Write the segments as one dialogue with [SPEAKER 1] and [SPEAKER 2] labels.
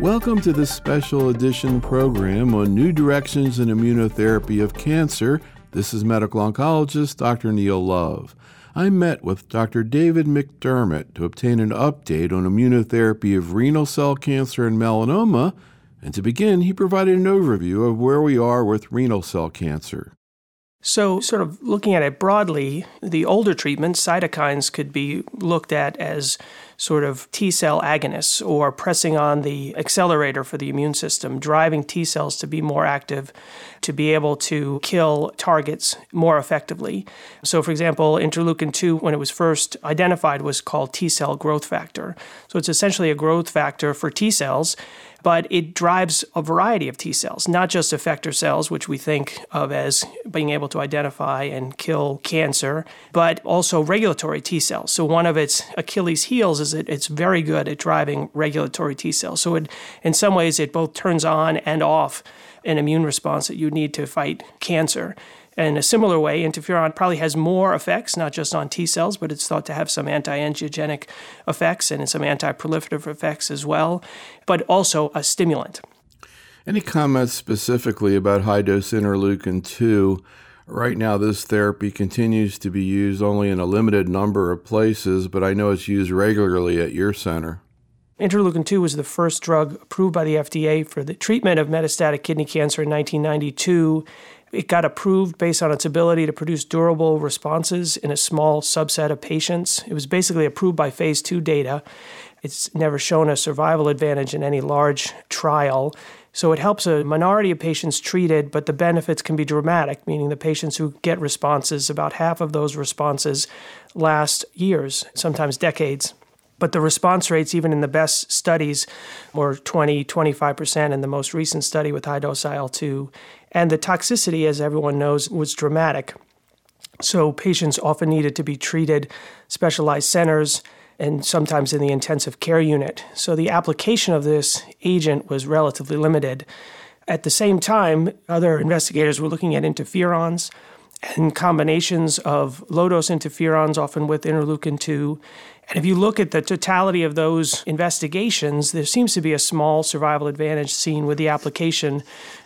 [SPEAKER 1] Welcome to this special edition program on new directions in immunotherapy of cancer. This is medical oncologist Dr. Neil Love. I met with Dr. David McDermott to obtain an update on immunotherapy of renal cell cancer and melanoma, and to begin, he provided an overview of where we are with renal cell cancer.
[SPEAKER 2] So, sort of looking at it broadly, the older treatments, cytokines, could be looked at as sort of T cell agonists or pressing on the accelerator for the immune system, driving T cells to be more active, to be able to kill targets more effectively. So, for example, interleukin 2, when it was first identified, was called T cell growth factor. So, it's essentially a growth factor for T cells but it drives a variety of T cells, not just effector cells, which we think of as being able to identify and kill cancer, but also regulatory T cells. So one of its Achilles heels is that it's very good at driving regulatory T cells. So it, in some ways, it both turns on and off an immune response that you need to fight cancer. In a similar way, interferon probably has more effects, not just on T cells, but it's thought to have some anti angiogenic effects and some anti proliferative effects as well, but also a stimulant.
[SPEAKER 1] Any comments specifically about high dose interleukin 2? Right now, this therapy continues to be used only in a limited number of places, but I know it's used regularly at your center.
[SPEAKER 2] Interleukin 2 was the first drug approved by the FDA for the treatment of metastatic kidney cancer in 1992. It got approved based on its ability to produce durable responses in a small subset of patients. It was basically approved by phase two data. It's never shown a survival advantage in any large trial. So it helps a minority of patients treated, but the benefits can be dramatic, meaning the patients who get responses, about half of those responses last years, sometimes decades. But the response rates, even in the best studies, were 20, 25% in the most recent study with high dose IL 2. And the toxicity, as everyone knows, was dramatic. So patients often needed to be treated specialized centers and sometimes in the intensive care unit. So the application of this agent was relatively limited. At the same time, other investigators were looking at interferons and combinations of low dose interferons, often with interleukin 2, and if you look at the totality of those investigations, there seems to be a small survival advantage seen with the application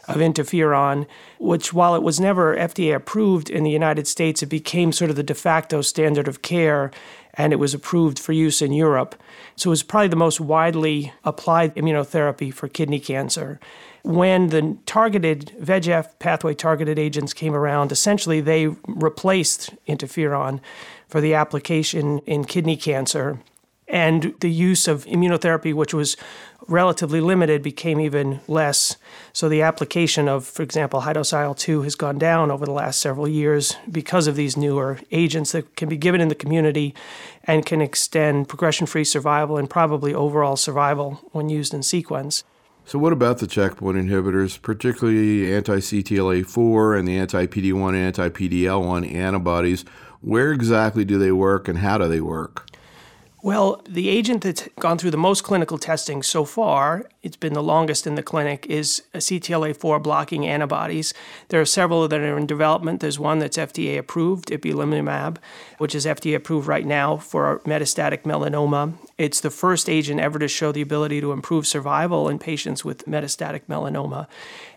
[SPEAKER 2] of interferon, which, while it was never FDA approved in the United States, it became sort of the de facto standard of care and it was approved for use in Europe. So it was probably the most widely applied immunotherapy for kidney cancer. When the targeted VEGF pathway targeted agents came around, essentially they replaced interferon for the application in kidney cancer. And the use of immunotherapy, which was relatively limited, became even less. So the application of, for example, high dose IL 2 has gone down over the last several years because of these newer agents that can be given in the community and can extend progression free survival and probably overall survival when used in sequence.
[SPEAKER 1] So, what about the checkpoint inhibitors, particularly anti CTLA4 and the anti PD 1 anti PDL1 antibodies? Where exactly do they work and how do they work?
[SPEAKER 2] Well, the agent that's gone through the most clinical testing so far, it's been the longest in the clinic, is a CTLA4 blocking antibodies. There are several that are in development. There's one that's FDA approved, ipilimumab, which is FDA approved right now for metastatic melanoma. It's the first agent ever to show the ability to improve survival in patients with metastatic melanoma.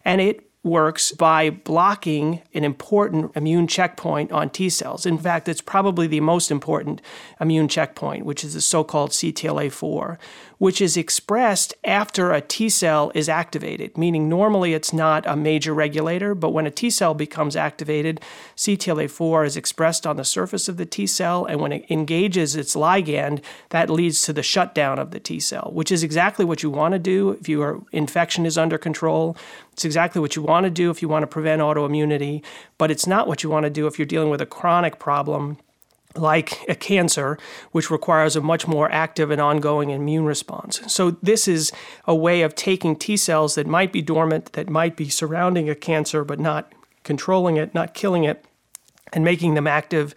[SPEAKER 2] And it works by blocking an important immune checkpoint on T cells. In fact, it's probably the most important immune checkpoint, which is the so called CTLA4, which is expressed after a T cell is activated, meaning normally it's not a major regulator, but when a T cell becomes activated, CTLA4 is expressed on the surface of the T cell, and when it engages its ligand, that leads to the shutdown of the T cell, which is exactly what you want to do if your infection is under control. It's exactly what you want to do if you want to prevent autoimmunity, but it's not what you want to do if you're dealing with a chronic problem like a cancer, which requires a much more active and ongoing immune response. So, this is a way of taking T cells that might be dormant, that might be surrounding a cancer, but not controlling it, not killing it, and making them active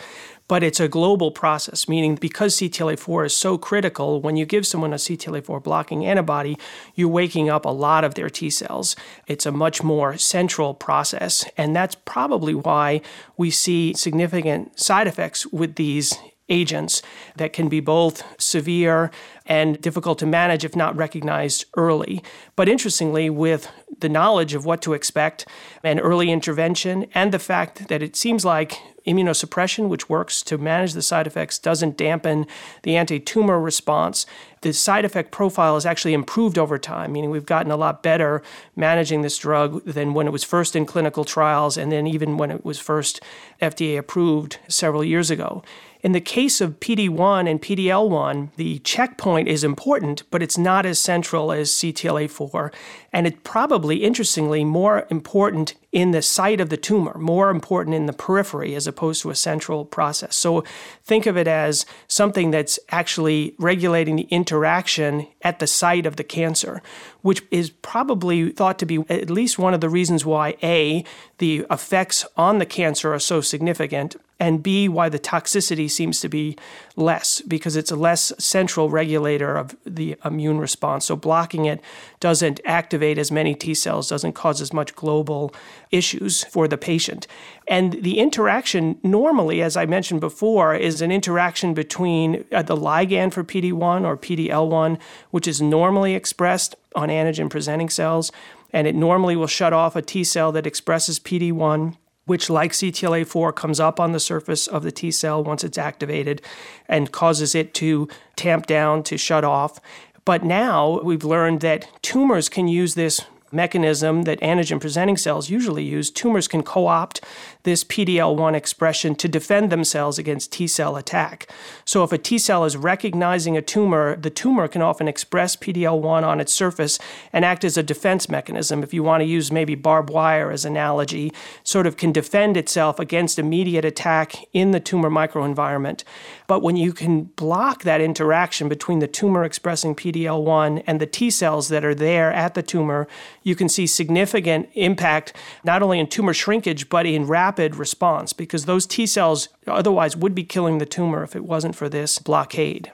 [SPEAKER 2] but it's a global process, meaning because CTLA4 is so critical, when you give someone a CTLA4 blocking antibody, you're waking up a lot of their T cells. It's a much more central process, and that's probably why we see significant side effects with these agents that can be both severe and difficult to manage if not recognized early. But interestingly, with the knowledge of what to expect and early intervention, and the fact that it seems like immunosuppression, which works to manage the side effects, doesn't dampen the anti tumor response. The side effect profile has actually improved over time, meaning we've gotten a lot better managing this drug than when it was first in clinical trials and then even when it was first FDA approved several years ago. In the case of PD1 and PDL1, the checkpoint is important, but it's not as central as CTLA4. And it's probably, interestingly, more important in the site of the tumor, more important in the periphery as opposed to a central process. So think of it as something that's actually regulating the interaction at the site of the cancer, which is probably thought to be at least one of the reasons why A, the effects on the cancer are so significant, and B, why the toxicity seems to be less, because it's a less central regulator of the immune response. So blocking it doesn't activate as many T cells, doesn't cause as much global issues for the patient. And the interaction, normally, as I mentioned before, is an interaction between uh, the ligand for PD1 or PDL1, which is normally expressed on antigen presenting cells, and it normally will shut off a T cell that expresses PD1 which, like CTLA4, comes up on the surface of the T cell once it's activated and causes it to tamp down, to shut off. But now we've learned that tumors can use this mechanism that antigen presenting cells usually use, tumors can co opt this PDL1 expression to defend themselves against T cell attack. So, if a T cell is recognizing a tumor, the tumor can often express PDL1 on its surface and act as a defense mechanism. If you want to use maybe barbed wire as analogy, sort of can defend itself against immediate attack in the tumor microenvironment. But when you can block that interaction between the tumor expressing PDL1 and the T cells that are there at the tumor, you can see significant impact not only in tumor shrinkage but in rapid response because those T cells otherwise would be killing the tumor if it wasn't for this blockade.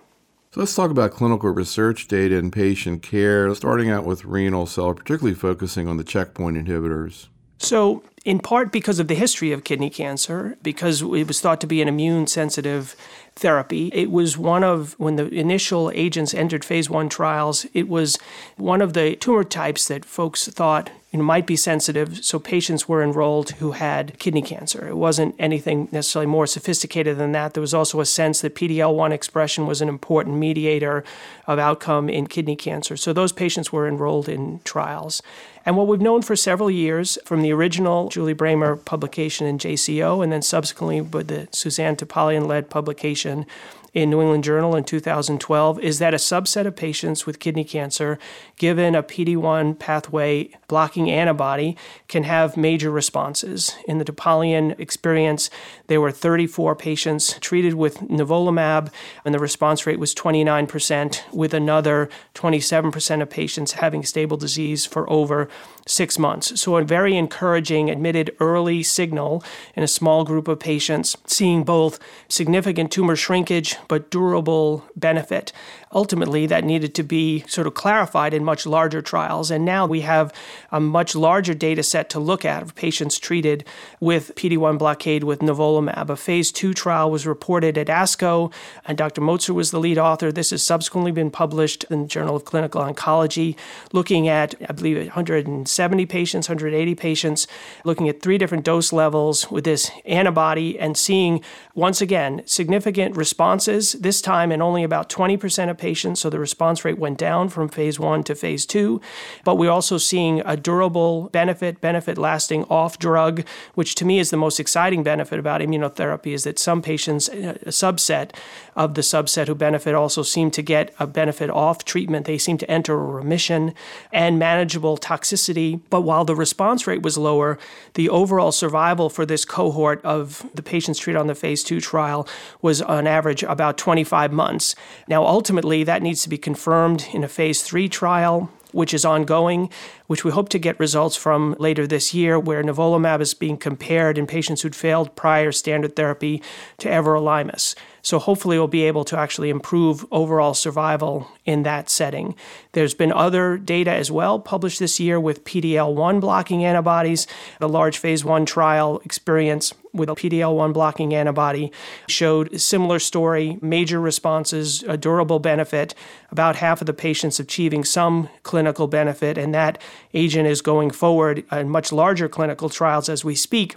[SPEAKER 1] So let's talk about clinical research data in patient care, starting out with renal cell, particularly focusing on the checkpoint inhibitors.
[SPEAKER 2] So, in part because of the history of kidney cancer, because it was thought to be an immune sensitive therapy. It was one of, when the initial agents entered phase one trials, it was one of the tumor types that folks thought you know, might be sensitive, so patients were enrolled who had kidney cancer. It wasn't anything necessarily more sophisticated than that. There was also a sense that PDL1 expression was an important mediator of outcome in kidney cancer. So those patients were enrolled in trials. And what we've known for several years from the original Julie Brahmer publication in JCO and then subsequently with the Suzanne Topalian led publication in New England Journal in 2012 is that a subset of patients with kidney cancer given a PD1 pathway blocking antibody can have major responses. In the Topalian experience, there were 34 patients treated with nivolumab, and the response rate was 29%, with another 27% of patients having stable disease for over six months. So, a very encouraging admitted early signal in a small group of patients, seeing both significant tumor shrinkage but durable benefit. Ultimately, that needed to be sort of clarified in much larger trials. And now we have a much larger data set to look at of patients treated with PD 1 blockade with nivolumab. A phase two trial was reported at ASCO, and Dr. Motzer was the lead author. This has subsequently been published in the Journal of Clinical Oncology, looking at, I believe, 170 patients, 180 patients, looking at three different dose levels with this antibody and seeing, once again, significant responses, this time in only about 20% of patients, so the response rate went down from phase one to phase two. But we're also seeing a durable benefit, benefit lasting off drug, which to me is the most exciting benefit about immunotherapy is that some patients, uh, a subset of the subset who benefit, also seem to get a benefit off treatment. They seem to enter a remission and manageable toxicity. But while the response rate was lower, the overall survival for this cohort of the patients treated on the phase two trial was on average about 25 months. Now, ultimately, that needs to be confirmed in a phase three trial which is ongoing, which we hope to get results from later this year, where nivolumab is being compared in patients who'd failed prior standard therapy to everolimus. So hopefully we'll be able to actually improve overall survival in that setting. There's been other data as well published this year with PD-L1 blocking antibodies. The large phase 1 trial experience with a PD-L1 blocking antibody showed a similar story, major responses, a durable benefit, about half of the patients achieving some clinical benefit, and that agent is going forward in much larger clinical trials as we speak.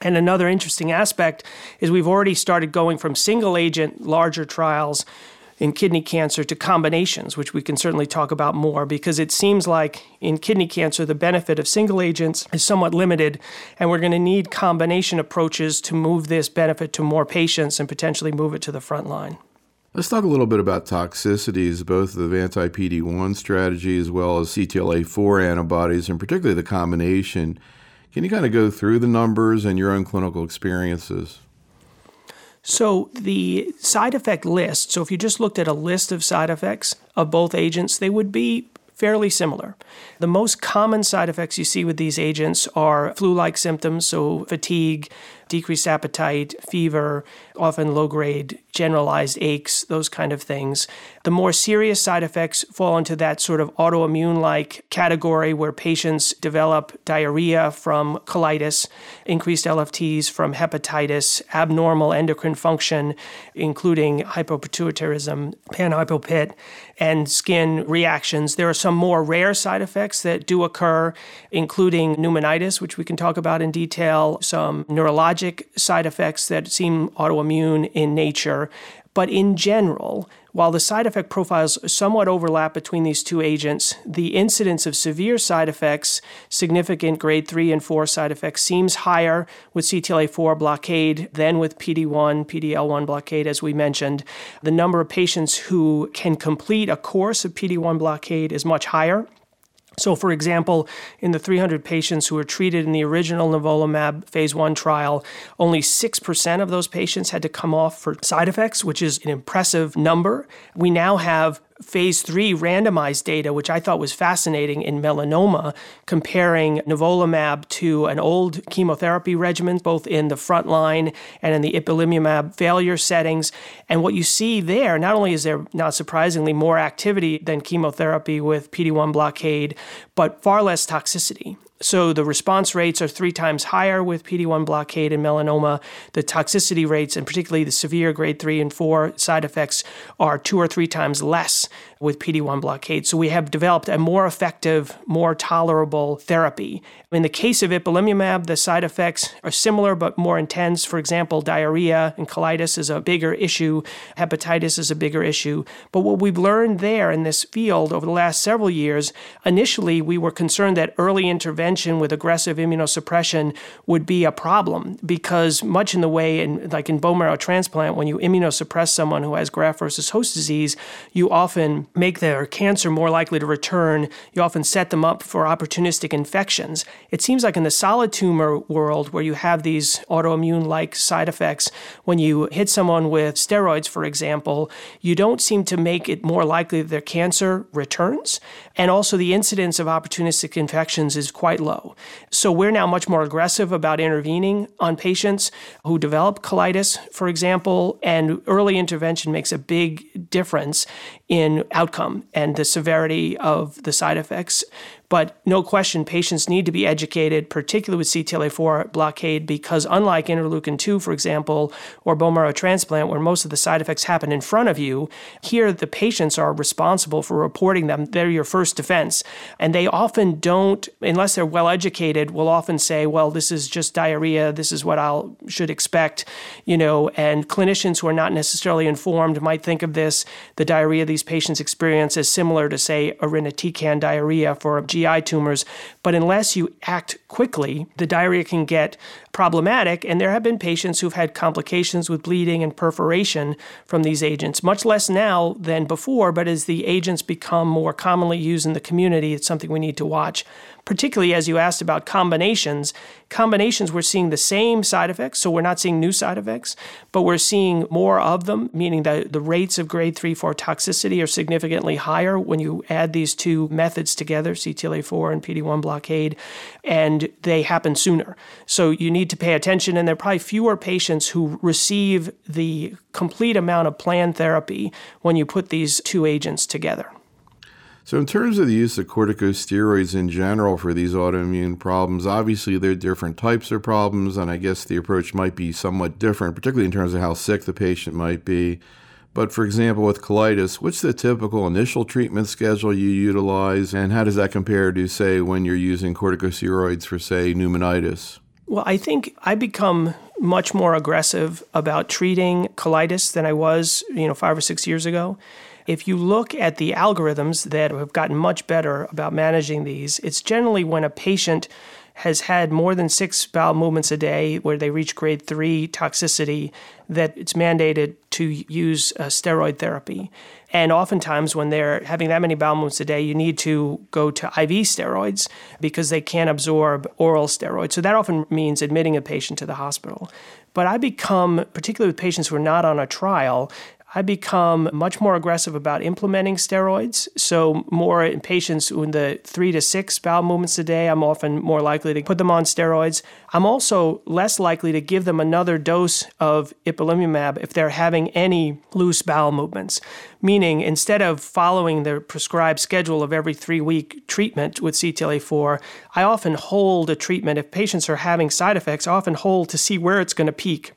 [SPEAKER 2] And another interesting aspect is we've already started going from single agent larger trials in kidney cancer to combinations, which we can certainly talk about more because it seems like in kidney cancer, the benefit of single agents is somewhat limited, and we're going to need combination approaches to move this benefit to more patients and potentially move it to the front line.
[SPEAKER 1] Let's talk a little bit about toxicities, both of anti PD 1 strategy as well as CTLA4 antibodies, and particularly the combination. Can you kind of go through the numbers and your own clinical experiences?
[SPEAKER 2] So, the side effect list, so if you just looked at a list of side effects of both agents, they would be fairly similar. The most common side effects you see with these agents are flu like symptoms, so fatigue, decreased appetite, fever, often low grade generalized aches, those kind of things. The more serious side effects fall into that sort of autoimmune like category where patients develop diarrhea from colitis, increased LFTs from hepatitis, abnormal endocrine function, including hypopituitarism, panhypopit, and skin reactions. There are some more rare side effects that do occur, including pneumonitis, which we can talk about in detail, some neurologic side effects that seem autoimmune in nature. But in general, while the side effect profiles somewhat overlap between these two agents, the incidence of severe side effects, significant grade 3 and 4 side effects, seems higher with CTLA4 blockade than with PD1, PD-L1 blockade, as we mentioned. The number of patients who can complete a course of PD1 blockade is much higher. So, for example, in the 300 patients who were treated in the original nivolumab phase one trial, only 6% of those patients had to come off for side effects, which is an impressive number. We now have phase three randomized data, which I thought was fascinating in melanoma, comparing nivolumab to an old chemotherapy regimen, both in the front line and in the ipilimumab failure settings. And what you see there, not only is there, not surprisingly, more activity than chemotherapy with PD 1 blockade, but far less toxicity. So the response rates are three times higher with PD-1 blockade and melanoma. The toxicity rates, and particularly the severe grade three and four side effects, are two or three times less with PD-1 blockade. So we have developed a more effective, more tolerable therapy. In the case of ipilimumab, the side effects are similar but more intense. For example, diarrhea and colitis is a bigger issue. Hepatitis is a bigger issue. But what we've learned there in this field over the last several years, initially we were concerned that early intervention with aggressive immunosuppression would be a problem because much in the way in like in bone marrow transplant, when you immunosuppress someone who has graft versus host disease, you often make their cancer more likely to return. You often set them up for opportunistic infections. It seems like in the solid tumor world, where you have these autoimmune like side effects, when you hit someone with steroids, for example, you don't seem to make it more likely that their cancer returns. And also, the incidence of opportunistic infections is quite low. So, we're now much more aggressive about intervening on patients who develop colitis, for example, and early intervention makes a big difference in outcome and the severity of the side effects. But no question, patients need to be educated, particularly with CTLA4 blockade, because unlike interleukin 2, for example, or bone marrow transplant, where most of the side effects happen in front of you, here the patients are responsible for reporting them. They're your first defense. And they often don't, unless they're well educated, will often say, well, this is just diarrhea. This is what I should expect, you know. And clinicians who are not necessarily informed might think of this, the diarrhea these patients experience, as similar to, say, irinotecan diarrhea for GI tumors. But unless you act quickly, the diarrhea can get problematic. And there have been patients who've had complications with bleeding and perforation from these agents, much less now than before. But as the agents become more commonly used in the community, it's something we need to watch particularly as you asked about combinations. Combinations, we're seeing the same side effects, so we're not seeing new side effects, but we're seeing more of them, meaning that the rates of grade 3 4 toxicity are significantly higher when you add these two methods together, CTLA4 and PD1 blockade, and they happen sooner. So you need to pay attention, and there are probably fewer patients who receive the complete amount of planned therapy when you put these two agents together.
[SPEAKER 1] So, in terms of the use of corticosteroids in general for these autoimmune problems, obviously there are different types of problems, and I guess the approach might be somewhat different, particularly in terms of how sick the patient might be. But for example, with colitis, what's the typical initial treatment schedule you utilize, and how does that compare to, say, when you're using corticosteroids for, say, pneumonitis?
[SPEAKER 2] Well, I think I become much more aggressive about treating colitis than I was, you know, five or six years ago. If you look at the algorithms that have gotten much better about managing these, it's generally when a patient has had more than six bowel movements a day where they reach grade three toxicity that it's mandated to use uh, steroid therapy. And oftentimes, when they're having that many bowel movements a day, you need to go to IV steroids because they can't absorb oral steroids. So that often means admitting a patient to the hospital. But I become, particularly with patients who are not on a trial, I become much more aggressive about implementing steroids. So, more in patients in the three to six bowel movements a day, I'm often more likely to put them on steroids. I'm also less likely to give them another dose of ipilimumab if they're having any loose bowel movements. Meaning, instead of following the prescribed schedule of every three week treatment with CTLA4, I often hold a treatment. If patients are having side effects, I often hold to see where it's going to peak.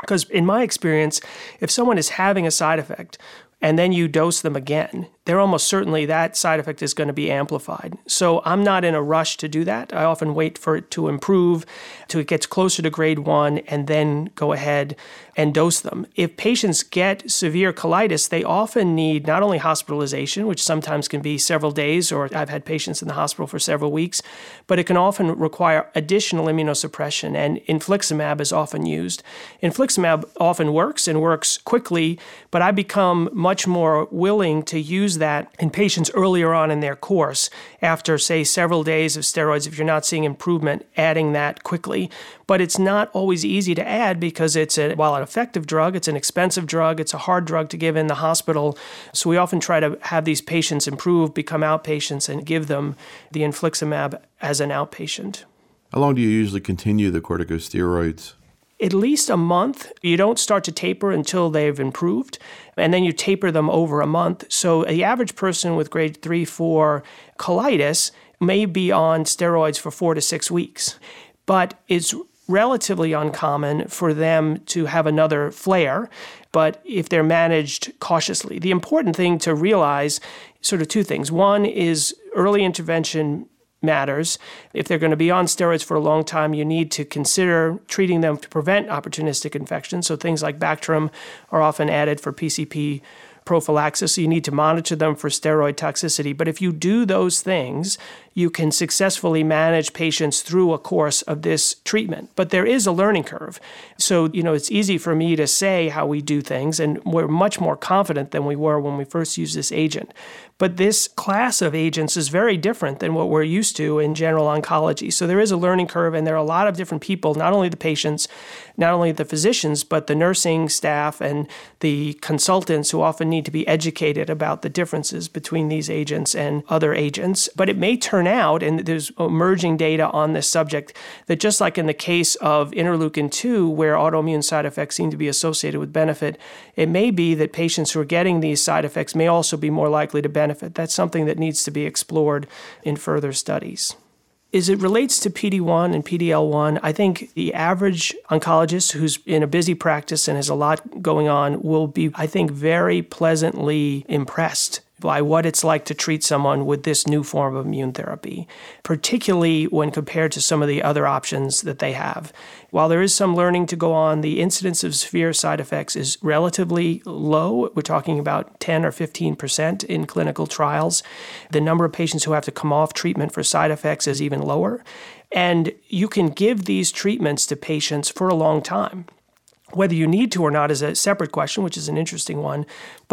[SPEAKER 2] Because in my experience, if someone is having a side effect and then you dose them again, they're almost certainly that side effect is going to be amplified. So I'm not in a rush to do that. I often wait for it to improve, till it gets closer to grade one, and then go ahead and dose them. If patients get severe colitis, they often need not only hospitalization, which sometimes can be several days, or I've had patients in the hospital for several weeks, but it can often require additional immunosuppression, and infliximab is often used. Infliximab often works and works quickly, but I become much more willing to use use that in patients earlier on in their course after, say, several days of steroids. If you're not seeing improvement, adding that quickly. But it's not always easy to add because it's a, while an effective drug, it's an expensive drug, it's a hard drug to give in the hospital. So we often try to have these patients improve, become outpatients, and give them the infliximab as an outpatient.
[SPEAKER 1] How long do you usually continue the corticosteroids?
[SPEAKER 2] At least a month. You don't start to taper until they've improved, and then you taper them over a month. So the average person with grade 3 4 colitis may be on steroids for four to six weeks, but it's relatively uncommon for them to have another flare, but if they're managed cautiously. The important thing to realize sort of two things. One is early intervention matters. If they're going to be on steroids for a long time, you need to consider treating them to prevent opportunistic infections. So things like Bactrim are often added for PCP prophylaxis. So you need to monitor them for steroid toxicity. But if you do those things, you can successfully manage patients through a course of this treatment. But there is a learning curve. So, you know, it's easy for me to say how we do things, and we're much more confident than we were when we first used this agent. But this class of agents is very different than what we're used to in general oncology. So there is a learning curve, and there are a lot of different people, not only the patients, not only the physicians, but the nursing staff and the consultants who often need to be educated about the differences between these agents and other agents. But it may turn out, and there's emerging data on this subject, that just like in the case of interleukin 2, where autoimmune side effects seem to be associated with benefit, it may be that patients who are getting these side effects may also be more likely to benefit. That's something that needs to be explored in further studies is it relates to PD1 and PDL1. I think the average oncologist who's in a busy practice and has a lot going on will be, I think, very pleasantly impressed by what it's like to treat someone with this new form of immune therapy, particularly when compared to some of the other options that they have. While there is some learning to go on, the incidence of severe side effects is relatively low. We're talking about 10 or 15% in clinical trials. The number of patients who have to come off treatment for side effects is even lower. And you can give these treatments to patients for a long time. Whether you need to or not is a separate question, which is an interesting one.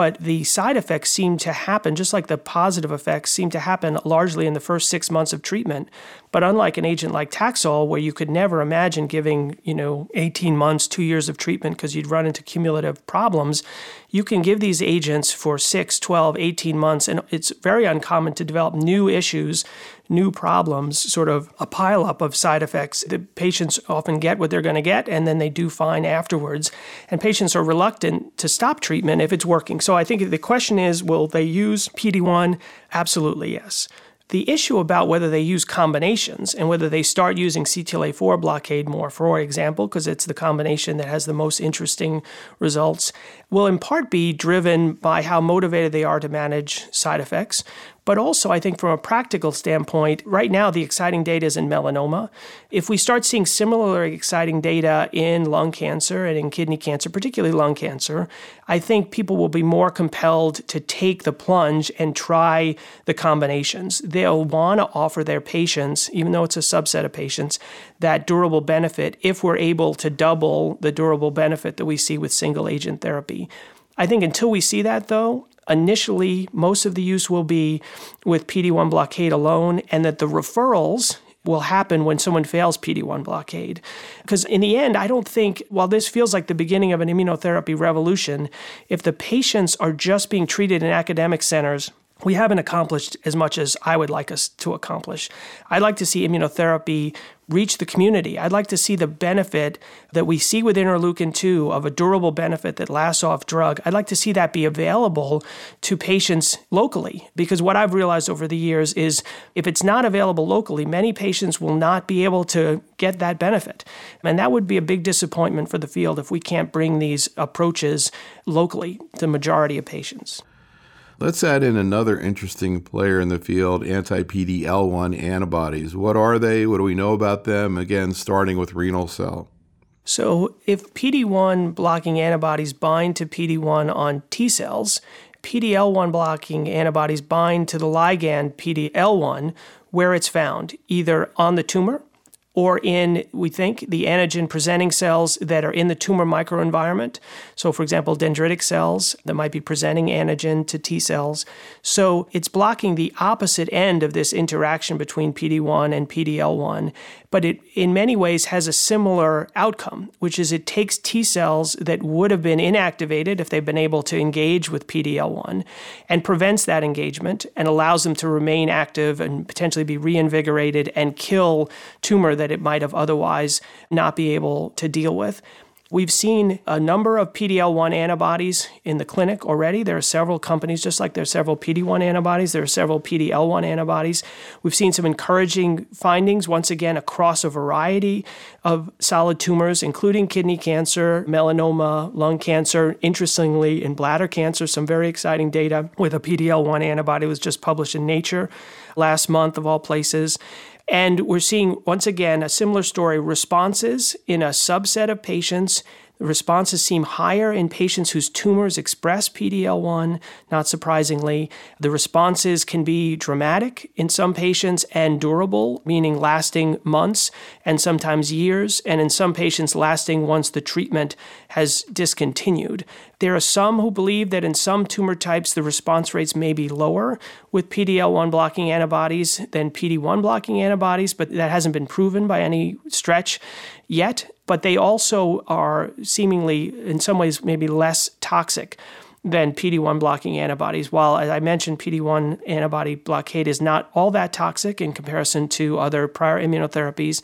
[SPEAKER 2] But the side effects seem to happen, just like the positive effects seem to happen largely in the first six months of treatment. But unlike an agent like Taxol, where you could never imagine giving, you know, 18 months, two years of treatment because you'd run into cumulative problems, you can give these agents for 6, 12, 18 months, and it's very uncommon to develop new issues, new problems, sort of a pileup of side effects. The patients often get what they're going to get, and then they do fine afterwards. And patients are reluctant to stop treatment if it's working. So I think the question is will they use PD 1? Absolutely, yes. The issue about whether they use combinations and whether they start using CTLA4 blockade more, for example, because it's the combination that has the most interesting results, will in part be driven by how motivated they are to manage side effects, but also, I think from a practical standpoint, right now the exciting data is in melanoma. If we start seeing similarly exciting data in lung cancer and in kidney cancer, particularly lung cancer, I think people will be more compelled to take the plunge and try the combinations. They'll want to offer their patients, even though it's a subset of patients, that durable benefit if we're able to double the durable benefit that we see with single agent therapy. I think until we see that, though, initially most of the use will be with PD1 blockade alone, and that the referrals will happen when someone fails PD1 blockade. Because in the end, I don't think, while this feels like the beginning of an immunotherapy revolution, if the patients are just being treated in academic centers, we haven't accomplished as much as I would like us to accomplish. I'd like to see immunotherapy reach the community. I'd like to see the benefit that we see with interleukin 2 of a durable benefit that lasts off drug. I'd like to see that be available to patients locally because what I've realized over the years is if it's not available locally, many patients will not be able to get that benefit. And that would be a big disappointment for the field if we can't bring these approaches locally to the majority of patients.
[SPEAKER 1] Let's add in another interesting player in the field anti PD-L1 antibodies. What are they? What do we know about them? Again, starting with renal cell.
[SPEAKER 2] So, if PD1 blocking antibodies bind to PD1 on T cells, PD-L1 blocking antibodies bind to the ligand PD-L1 where it's found, either on the tumor or in, we think, the antigen presenting cells that are in the tumor microenvironment. So, for example, dendritic cells that might be presenting antigen to T cells. So, it's blocking the opposite end of this interaction between PD1 and PDL1, but it in many ways has a similar outcome, which is it takes T cells that would have been inactivated if they've been able to engage with PDL1 and prevents that engagement and allows them to remain active and potentially be reinvigorated and kill tumor that it might have otherwise not be able to deal with. We've seen a number of PD-L1 antibodies in the clinic already. There are several companies, just like there are several PD-1 antibodies, there are several PD-L1 antibodies. We've seen some encouraging findings, once again, across a variety of solid tumors, including kidney cancer, melanoma, lung cancer, interestingly, in bladder cancer, some very exciting data with a PD-L1 antibody was just published in Nature last month, of all places. And we're seeing, once again, a similar story responses in a subset of patients the responses seem higher in patients whose tumors express PD-L1, not surprisingly. The responses can be dramatic in some patients and durable, meaning lasting months and sometimes years, and in some patients lasting once the treatment has discontinued. There are some who believe that in some tumor types the response rates may be lower with PD-L1 blocking antibodies than PD-1 blocking antibodies, but that hasn't been proven by any stretch yet. But they also are seemingly, in some ways, maybe less toxic than PD1 blocking antibodies. While, as I mentioned, PD1 antibody blockade is not all that toxic in comparison to other prior immunotherapies,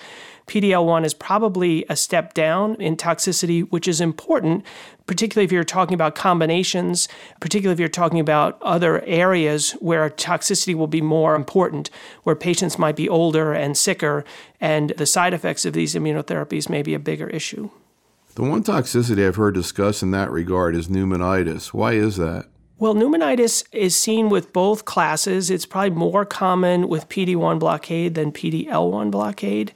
[SPEAKER 2] PDL1 is probably a step down in toxicity, which is important, particularly if you're talking about combinations, particularly if you're talking about other areas where toxicity will be more important, where patients might be older and sicker, and the side effects of these immunotherapies may be a bigger issue.
[SPEAKER 1] The one toxicity I've heard discussed in that regard is pneumonitis. Why is that?
[SPEAKER 2] Well, pneumonitis is seen with both classes. It's probably more common with PD1 blockade than PD-L1 blockade,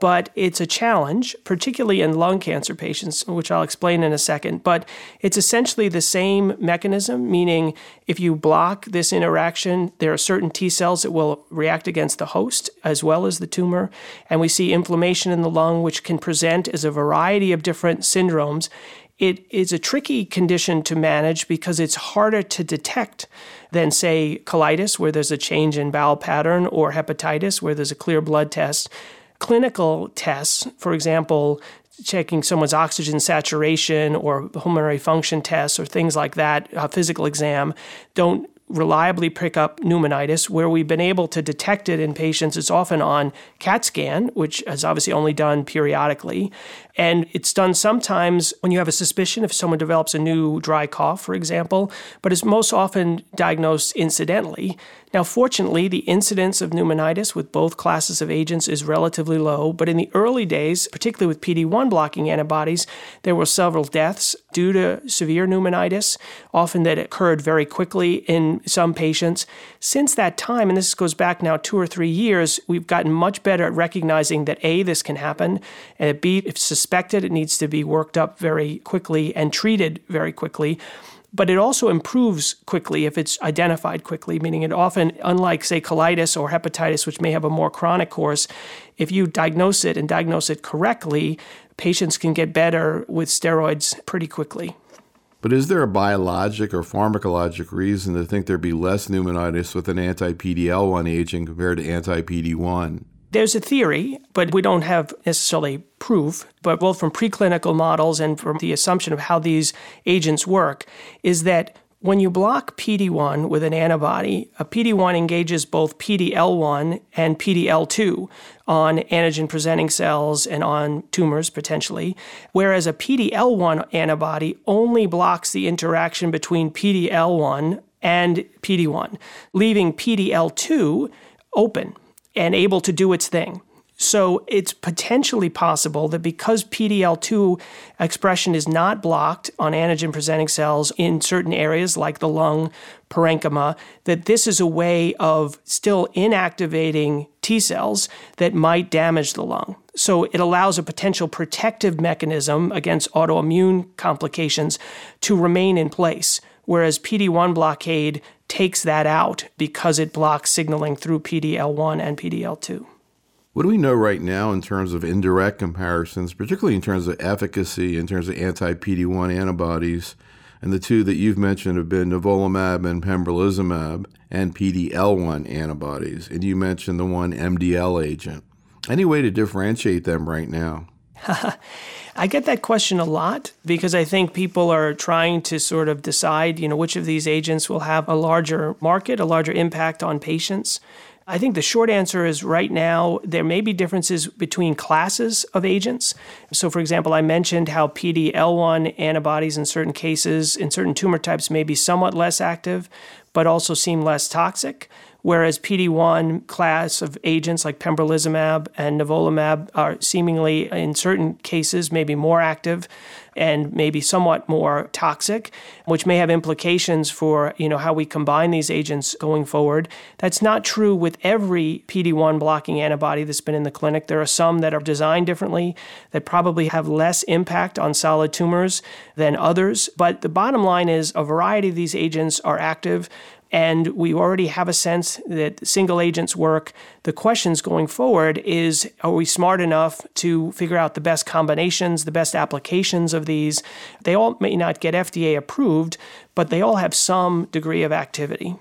[SPEAKER 2] but it's a challenge, particularly in lung cancer patients, which I'll explain in a second. But it's essentially the same mechanism, meaning if you block this interaction, there are certain T cells that will react against the host as well as the tumor, and we see inflammation in the lung, which can present as a variety of different syndromes It is a tricky condition to manage because it's harder to detect than, say, colitis, where there's a change in bowel pattern, or hepatitis, where there's a clear blood test. Clinical tests, for example, checking someone's oxygen saturation or pulmonary function tests or things like that, a physical exam, don't reliably pick up pneumonitis. Where we've been able to detect it in patients is often on CAT scan, which is obviously only done periodically. And it's done sometimes when you have a suspicion if someone develops a new dry cough, for example, but is most often diagnosed incidentally. Now, fortunately, the incidence of pneumonitis with both classes of agents is relatively low, but in the early days, particularly with PD 1 blocking antibodies, there were several deaths due to severe pneumonitis, often that occurred very quickly in some patients. Since that time, and this goes back now two or three years, we've gotten much better at recognizing that A, this can happen, and B, if suspected, it needs to be worked up very quickly and treated very quickly but it also improves quickly if it's identified quickly, meaning it often, unlike, say, colitis or hepatitis, which may have a more chronic course, if you diagnose it and diagnose it correctly, patients can get better with steroids pretty quickly.
[SPEAKER 1] But is there a biologic or pharmacologic reason to think there'd be less pneumonitis with an anti PDL 1 agent compared to anti PD 1?
[SPEAKER 2] There's a theory, but we don't have necessarily proof, but both from preclinical models and from the assumption of how these agents work, is that when you block PD1 with an antibody, a PD1 engages both PDL1 and PDL2 on antigen presenting cells and on tumors potentially, whereas a PDL1 antibody only blocks the interaction between PDL1 and PD1, leaving PDL2 open and able to do its thing. So it's potentially possible that because PDL2 expression is not blocked on antigen presenting cells in certain areas like the lung parenchyma, that this is a way of still inactivating T cells that might damage the lung. So it allows a potential protective mechanism against autoimmune complications to remain in place. Whereas PD1 blockade takes that out because it blocks signaling through PDL1 and PDL2.
[SPEAKER 1] What do we know right now in terms of indirect comparisons, particularly in terms of efficacy, in terms of anti PD 1 antibodies? And the two that you've mentioned have been nivolumab and pembrolizumab and PD-L1 antibodies. And you mentioned the one MDL agent. Any way to differentiate them right now?
[SPEAKER 2] I get that question a lot because I think people are trying to sort of decide, you know, which of these agents will have a larger market, a larger impact on patients. I think the short answer is right now there may be differences between classes of agents. So, for example, I mentioned how PD L1 antibodies in certain cases, in certain tumor types, may be somewhat less active, but also seem less toxic whereas PD1 class of agents like pembrolizumab and nivolumab are seemingly, in certain cases, maybe more active and maybe somewhat more toxic, which may have implications for you know how we combine these agents going forward. That's not true with every PD1 blocking antibody that's been in the clinic. There are some that are designed differently that probably have less impact on solid tumors than others. But the bottom line is a variety of these agents are active and we already have a sense that single agents work. The questions going forward is are we smart enough to figure out the best combinations, the best applications of these? They all may not get FDA approved, but they all have some degree of activity.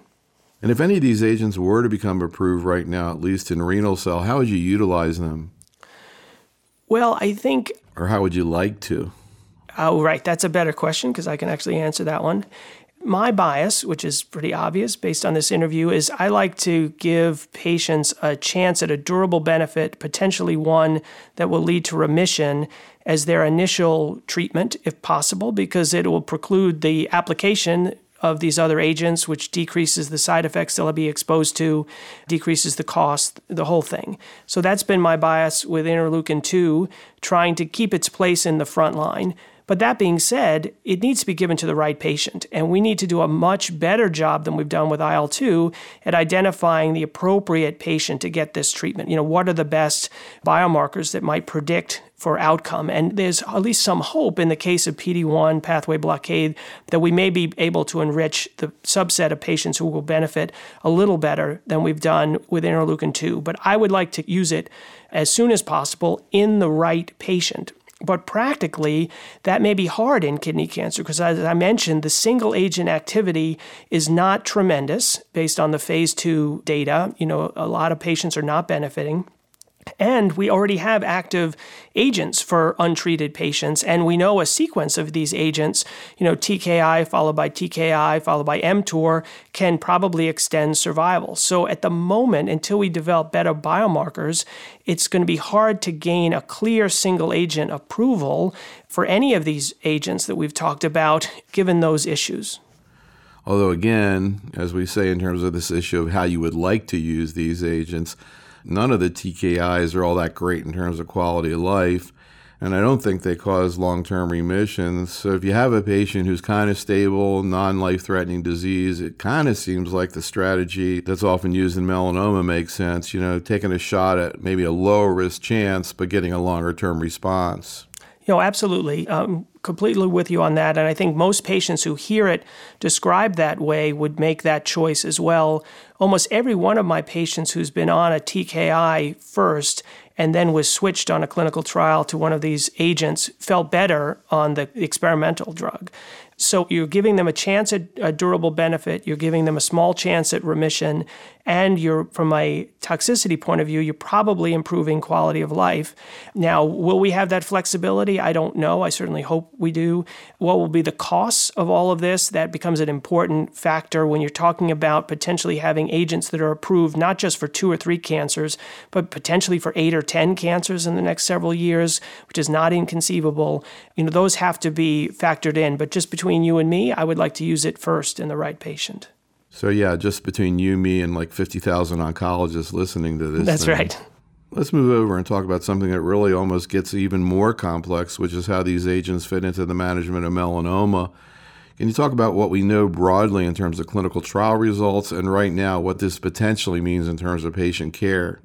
[SPEAKER 1] And if any of these agents were to become approved right now, at least in renal cell, how would you utilize them?
[SPEAKER 2] Well, I think.
[SPEAKER 1] Or how would you like to?
[SPEAKER 2] Oh, right. That's a better question because I can actually answer that one my bias, which is pretty obvious based on this interview, is I like to give patients a chance at a durable benefit, potentially one that will lead to remission as their initial treatment, if possible, because it will preclude the application of these other agents, which decreases the side effects they'll be exposed to, decreases the cost, the whole thing. So that's been my bias with interleukin 2, trying to keep its place in the front line. But that being said, it needs to be given to the right patient. And we need to do a much better job than we've done with IL 2 at identifying the appropriate patient to get this treatment. You know, what are the best biomarkers that might predict for outcome. And there's at least some hope in the case of PD1 pathway blockade that we may be able to enrich the subset of patients who will benefit a little better than we've done with interleukin 2. But I would like to use it as soon as possible in the right patient But practically, that may be hard in kidney cancer because, as I mentioned, the single agent activity is not tremendous based on the phase two data. You know, a lot of patients are not benefiting. And we already have active agents for untreated patients, and we know a sequence of these agents, you know, TKI followed by TKI followed by mTOR, can probably extend survival. So at the moment, until we develop better biomarkers, it's going to be hard to gain a clear single agent approval for any of these agents that we've talked about, given those issues.
[SPEAKER 1] Although, again, as we say in terms of this issue of how you would like to use these agents, none of the TKIs are all that great in terms of quality of life. And I don't think they cause long term remissions. So if you have a patient who's kind of stable, non life threatening disease, it kind of seems like the strategy that's often used in melanoma makes sense. You know, taking a shot at maybe a lower risk chance, but getting a longer term response.
[SPEAKER 2] You know, absolutely. Um, completely with you on that. And I think most patients who hear it described that way would make that choice as well. Almost every one of my patients who's been on a TKI first and then was switched on a clinical trial to one of these agents felt better on the experimental drug. So you're giving them a chance at a durable benefit, you're giving them a small chance at remission, and you're from a toxicity point of view, you're probably improving quality of life. Now, will we have that flexibility? I don't know. I certainly hope we do. What will be the costs of all of this? That becomes an important factor when you're talking about potentially having agents that are approved not just for two or three cancers, but potentially for eight or 10 cancers in the next several years, which is not inconceivable. You know, those have to be factored in, but just between you and me, I would like to use it first in the right patient.
[SPEAKER 1] So yeah, just between you, me, and like fifty thousand oncologists listening to this.
[SPEAKER 2] That's
[SPEAKER 1] thing.
[SPEAKER 2] right.
[SPEAKER 1] Let's move over and talk about something that really almost gets even more complex, which is how these agents fit into the management of melanoma. Can you talk about what we know broadly in terms of clinical trial results and right now what this potentially means in terms of patient care?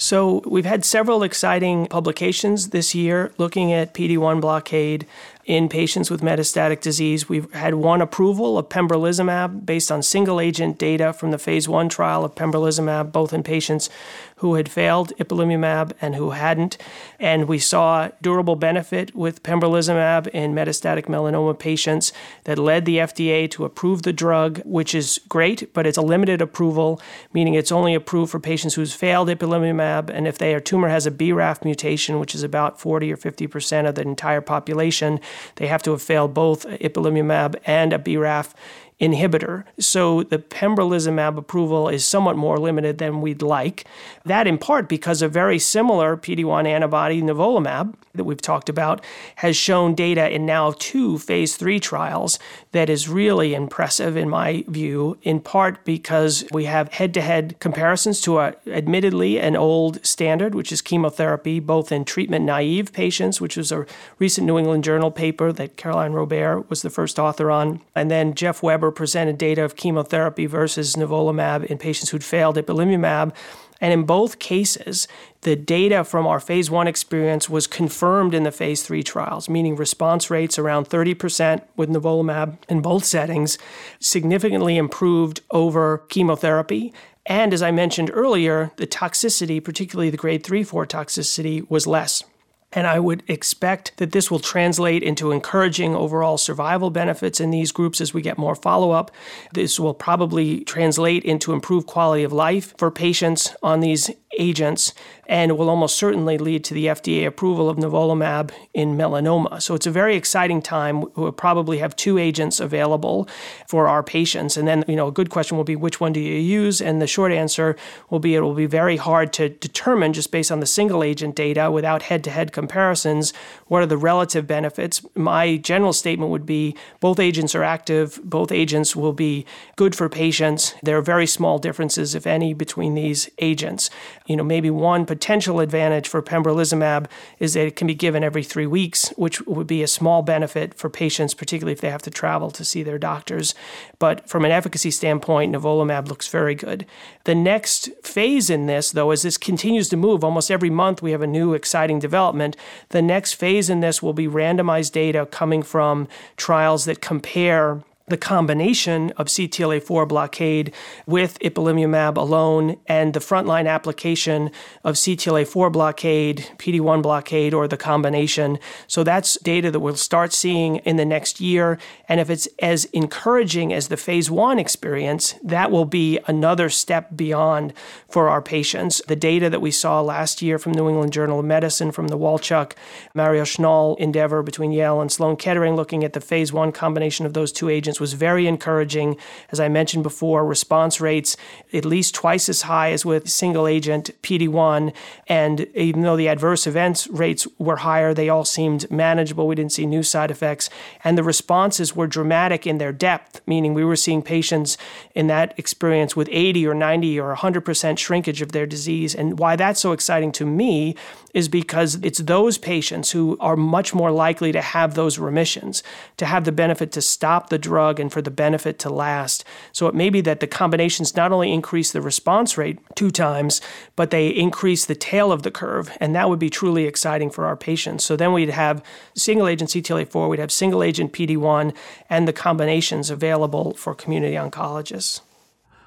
[SPEAKER 2] So, we've had several exciting publications this year looking at PD 1 blockade in patients with metastatic disease. We've had one approval of pembrolizumab based on single agent data from the phase one trial of pembrolizumab, both in patients who had failed ipilimumab and who hadn't. And we saw durable benefit with pembrolizumab in metastatic melanoma patients that led the FDA to approve the drug, which is great, but it's a limited approval, meaning it's only approved for patients who's failed ipilimumab. And if their tumor has a BRAF mutation, which is about 40 or 50% of the entire population, they have to have failed both ipilimumab and a BRAF inhibitor. So the pembrolizumab approval is somewhat more limited than we'd like. That in part because a very similar PD-1 antibody, nivolumab, that we've talked about, has shown data in now two phase three trials that is really impressive in my view, in part because we have head-to-head comparisons to a, admittedly an old standard, which is chemotherapy, both in treatment-naive patients, which was a recent New England Journal paper that Caroline Robert was the first author on, and then Jeff Weber presented data of chemotherapy versus nivolumab in patients who'd failed ipilimumab. And in both cases, the data from our phase one experience was confirmed in the phase three trials, meaning response rates around 30% with nivolumab in both settings, significantly improved over chemotherapy. And as I mentioned earlier, the toxicity, particularly the grade 3 4 toxicity, was less. And I would expect that this will translate into encouraging overall survival benefits in these groups as we get more follow up. This will probably translate into improved quality of life for patients on these agents and will almost certainly lead to the FDA approval of nivolumab in melanoma. So it's a very exciting time. We'll probably have two agents available for our patients. And then, you know, a good question will be which one do you use? And the short answer will be it will be very hard to determine just based on the single agent data without head to head comparisons what are the relative benefits. My general statement would be both agents are active, both agents will be good for patients. There are very small differences, if any, between these agents. You know, maybe one potential advantage for pembrolizumab is that it can be given every three weeks, which would be a small benefit for patients, particularly if they have to travel to see their doctors. But from an efficacy standpoint, nivolumab looks very good. The next phase in this, though, as this continues to move, almost every month we have a new exciting development. The next phase in this will be randomized data coming from trials that compare the combination of CTLA4 blockade with ipilimumab alone and the frontline application of CTLA4 blockade, PD1 blockade, or the combination. So that's data that we'll start seeing in the next year. And if it's as encouraging as the phase one experience, that will be another step beyond for our patients. The data that we saw last year from New England Journal of Medicine, from the Wolchok, Mario Sznol endeavor between Yale and Sloan Kettering, looking at the phase one combination of those two agents was very encouraging. As I mentioned before, response rates at least twice as high as with single agent PD1. And even though the adverse events rates were higher, they all seemed manageable. We didn't see new side effects. And the responses were dramatic in their depth, meaning we were seeing patients in that experience with 80 or 90 or 100% shrinkage of their disease. And why that's so exciting to me is because it's those patients who are much more likely to have those remissions, to have the benefit to stop the drug and for the benefit to last. So it may be that the combinations not only increase the response rate two times, but they increase the tail of the curve. And that would be truly exciting for our patients. So then we'd have single agent CTLA4, we'd have single agent PD1, and the combinations available for community oncologists.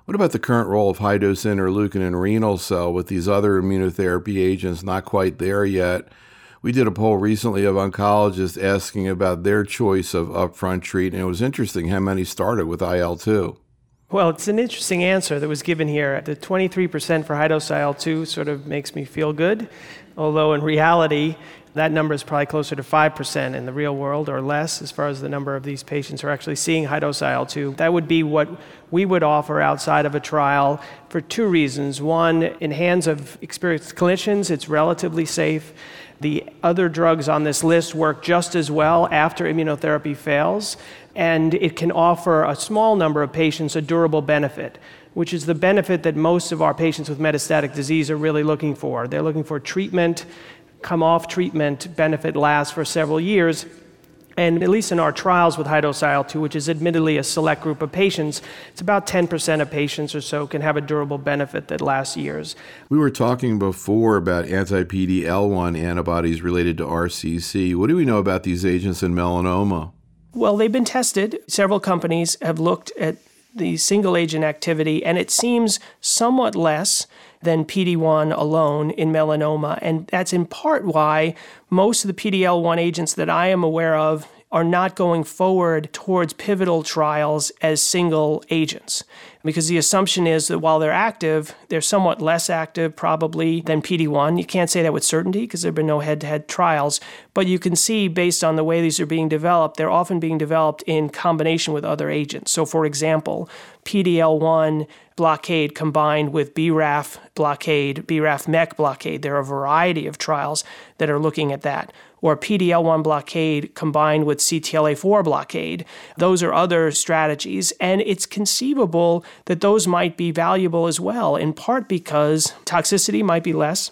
[SPEAKER 1] What about the current role of high dose interleukin in renal cell with these other immunotherapy agents not quite there yet? We did a poll recently of oncologists asking about their choice of upfront treat, and it was interesting how many started with IL 2.
[SPEAKER 2] Well, it's an interesting answer that was given here. The 23% for high dose IL 2 sort of makes me feel good, although in reality, that number is probably closer to 5% in the real world or less as far as the number of these patients who are actually seeing high dose IL 2. That would be what we would offer outside of a trial for two reasons. One, in hands of experienced clinicians, it's relatively safe. The other drugs on this list work just as well after immunotherapy fails, and it can offer a small number of patients a durable benefit which is the benefit that most of our patients with metastatic disease are really looking for. They're looking for treatment come off treatment, benefit lasts for several years. And at least in our trials with high dose IL 2, which is admittedly a select group of patients, it's about 10% of patients or so can have a durable benefit that lasts years.
[SPEAKER 1] We were talking before about anti PD-L1 antibodies related to RCC. What do we know about these agents in melanoma?
[SPEAKER 2] Well, they've been tested. Several companies have looked at the single agent activity, and it seems somewhat less than PD1 alone in melanoma. And that's in part why most of the PD-L1 agents that I am aware of are not going forward towards pivotal trials as single agents. Because the assumption is that while they're active, they're somewhat less active probably than PD1. You can't say that with certainty because there have been no head to head trials, but you can see based on the way these are being developed, they're often being developed in combination with other agents. So, for example, PD-L1 blockade combined with BRAF blockade, BRAF MEK blockade. There are a variety of trials that are looking at that or PD-L1 blockade combined with CTLA4 blockade. Those are other strategies, and it's conceivable that those might be valuable as well, in part because toxicity might be less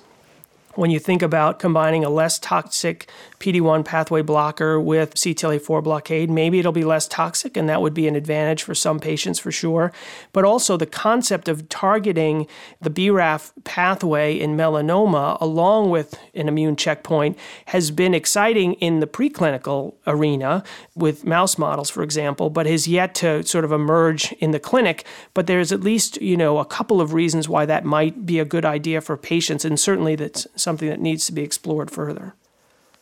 [SPEAKER 2] when you think about combining a less toxic PD1 pathway blocker with CTLA4 blockade, maybe it'll be less toxic, and that would be an advantage for some patients for sure. But also, the concept of targeting the BRAF pathway in melanoma along with an immune checkpoint has been exciting in the preclinical arena with mouse models, for example, but has yet to sort of emerge in the clinic. But there's at least, you know, a couple of reasons why that might be a good idea for patients, and certainly that's something that needs to be explored further.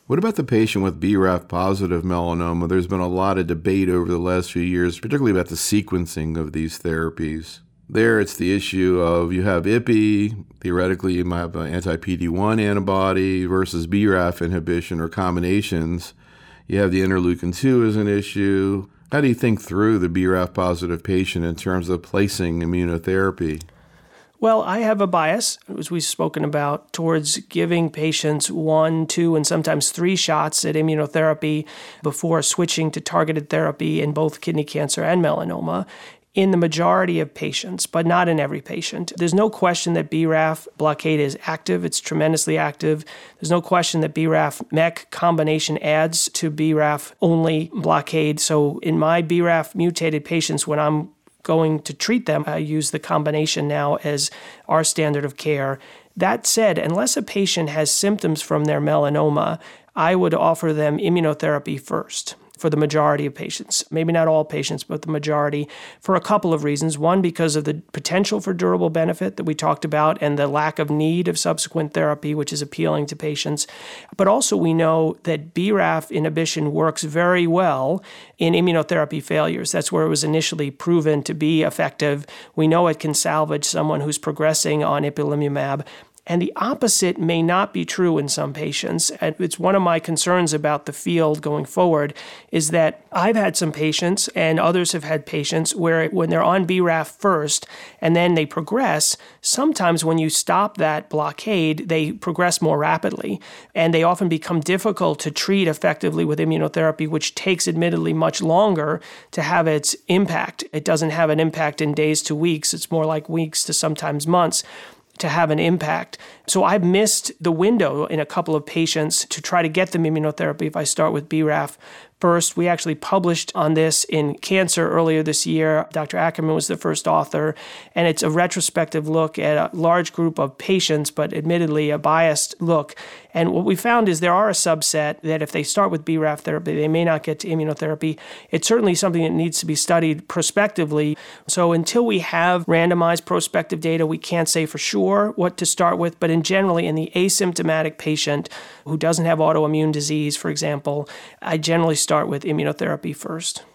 [SPEAKER 1] What about the patient with BRAF positive melanoma? There's been a lot of debate over the last few years, particularly about the sequencing of these therapies. There, it's the issue of you have IPI, theoretically, you might have an anti PD1 antibody versus BRAF inhibition or combinations. You have the interleukin 2 as an issue. How do you think through the BRAF positive patient in terms of placing immunotherapy?
[SPEAKER 2] Well, I have a bias, as we've spoken about, towards giving patients one, two, and sometimes three shots at immunotherapy before switching to targeted therapy in both kidney cancer and melanoma in the majority of patients, but not in every patient. There's no question that BRAF blockade is active, it's tremendously active. There's no question that BRAF MEK combination adds to BRAF only blockade. So, in my BRAF mutated patients, when I'm going to treat them. I use the combination now as our standard of care. That said, unless a patient has symptoms from their melanoma, I would offer them immunotherapy first. For the majority of patients. Maybe not all patients, but the majority for a couple of reasons. One, because of the potential for durable benefit that we talked about and the lack of need of subsequent therapy, which is appealing to patients. But also, we know that BRAF inhibition works very well in immunotherapy failures. That's where it was initially proven to be effective. We know it can salvage someone who's progressing on ipilimumab. And the opposite may not be true in some patients. And it's one of my concerns about the field going forward is that I've had some patients and others have had patients where when they're on BRAF first and then they progress, sometimes when you stop that blockade, they progress more rapidly. And they often become difficult to treat effectively with immunotherapy, which takes admittedly much longer to have its impact. It doesn't have an impact in days to weeks, it's more like weeks to sometimes months to have an impact. So I've missed the window in a couple of patients to try to get them immunotherapy if I start with BRAF first. We actually published on this in Cancer earlier this year. Dr. Ackerman was the first author, and it's a retrospective look at a large group of patients, but admittedly a biased look. And what we found is there are a subset that if they start with BRAF therapy, they may not get to immunotherapy. It's certainly something that needs to be studied prospectively. So until we have randomized prospective data, we can't say for sure what to start with. But in generally, in the asymptomatic patient who doesn't have autoimmune disease, for example, I generally start with immunotherapy first.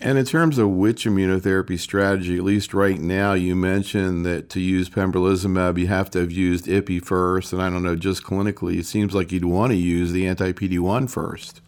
[SPEAKER 1] And in terms of which immunotherapy strategy, at least right now, you mentioned that to use pembrolizumab, you have to have used IPI first. And I don't know, just clinically, it seems like you'd want to use the anti PD 1 first.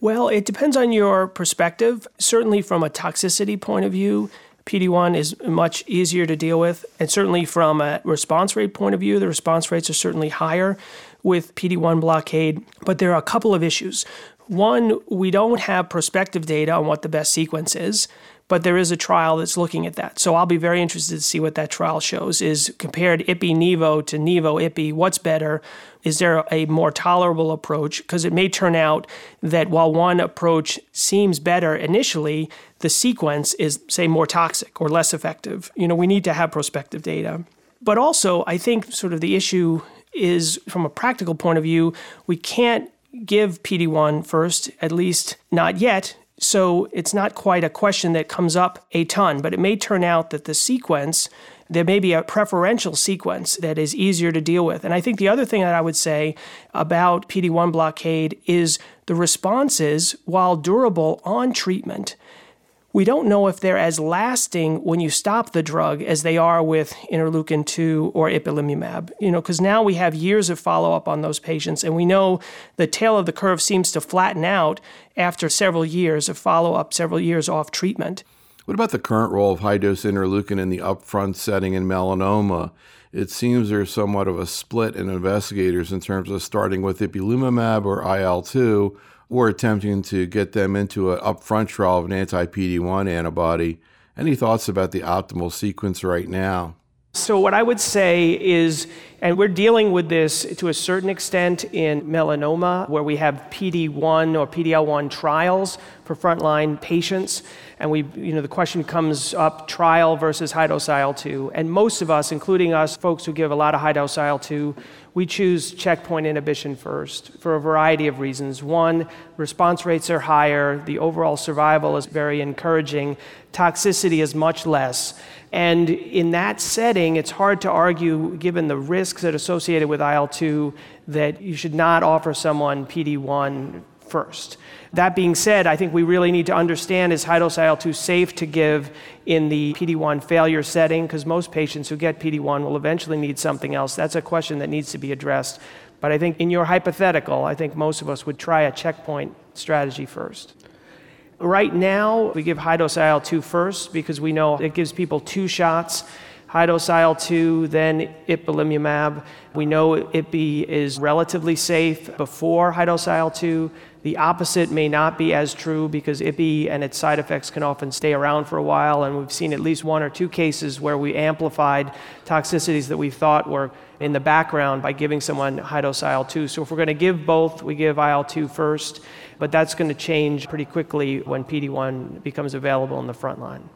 [SPEAKER 2] Well, it depends on your perspective. Certainly, from a toxicity point of view, PD1 is much easier to deal with. And certainly, from a response rate point of view, the response rates are certainly higher with PD1 blockade. But there are a couple of issues. One, we don't have prospective data on what the best sequence is, but there is a trial that's looking at that. So I'll be very interested to see what that trial shows. Is compared IPI Nivo to Nivo IPI, what's better? Is there a more tolerable approach? Because it may turn out that while one approach seems better initially, the sequence is, say, more toxic or less effective. You know, we need to have prospective data. But also, I think sort of the issue is from a practical point of view, we can't give PD1 first, at least not yet. So it's not quite a question that comes up a ton, but it may turn out that the sequence, there may be a preferential sequence that is easier to deal with. And I think the other thing that I would say about PD1 blockade is the responses, while durable on treatment, we don't know if they're as lasting when you stop the drug as they are with interleukin 2 or ipilimumab. You know, because now we have years of follow up on those patients, and we know the tail of the curve seems to flatten out after several years of follow up, several years off treatment.
[SPEAKER 1] What about the current role of high dose interleukin in the upfront setting in melanoma? It seems there's somewhat of a split in investigators in terms of starting with ipilimumab or IL 2 or attempting to get them into an upfront trial of an anti PD 1 antibody. Any thoughts about the optimal sequence right now?
[SPEAKER 2] So, what I would say is, and we're dealing with this to a certain extent in melanoma, where we have PD1 or PDL1 trials for frontline patients. And we, you know, the question comes up trial versus high dose IL-2. And most of us, including us, folks who give a lot of high dose IL-2, we choose checkpoint inhibition first for a variety of reasons. One, response rates are higher, the overall survival is very encouraging, toxicity is much less. And in that setting, it's hard to argue, given the risks that are associated with IL 2, that you should not offer someone PD 1 first. That being said, I think we really need to understand is high dose IL 2 safe to give in the PD 1 failure setting? Because most patients who get PD 1 will eventually need something else. That's a question that needs to be addressed. But I think in your hypothetical, I think most of us would try a checkpoint strategy first. Right now, we give high dose IL 2 first because we know it gives people two shots high dose IL 2, then ipilimumab. We know IPI is relatively safe before high dose IL 2. The opposite may not be as true because IPI and its side effects can often stay around for a while, and we've seen at least one or two cases where we amplified toxicities that we thought were in the background by giving someone high dose IL 2. So if we're going to give both, we give IL 2 first, but that's going to change pretty quickly when PD 1 becomes available in the front line.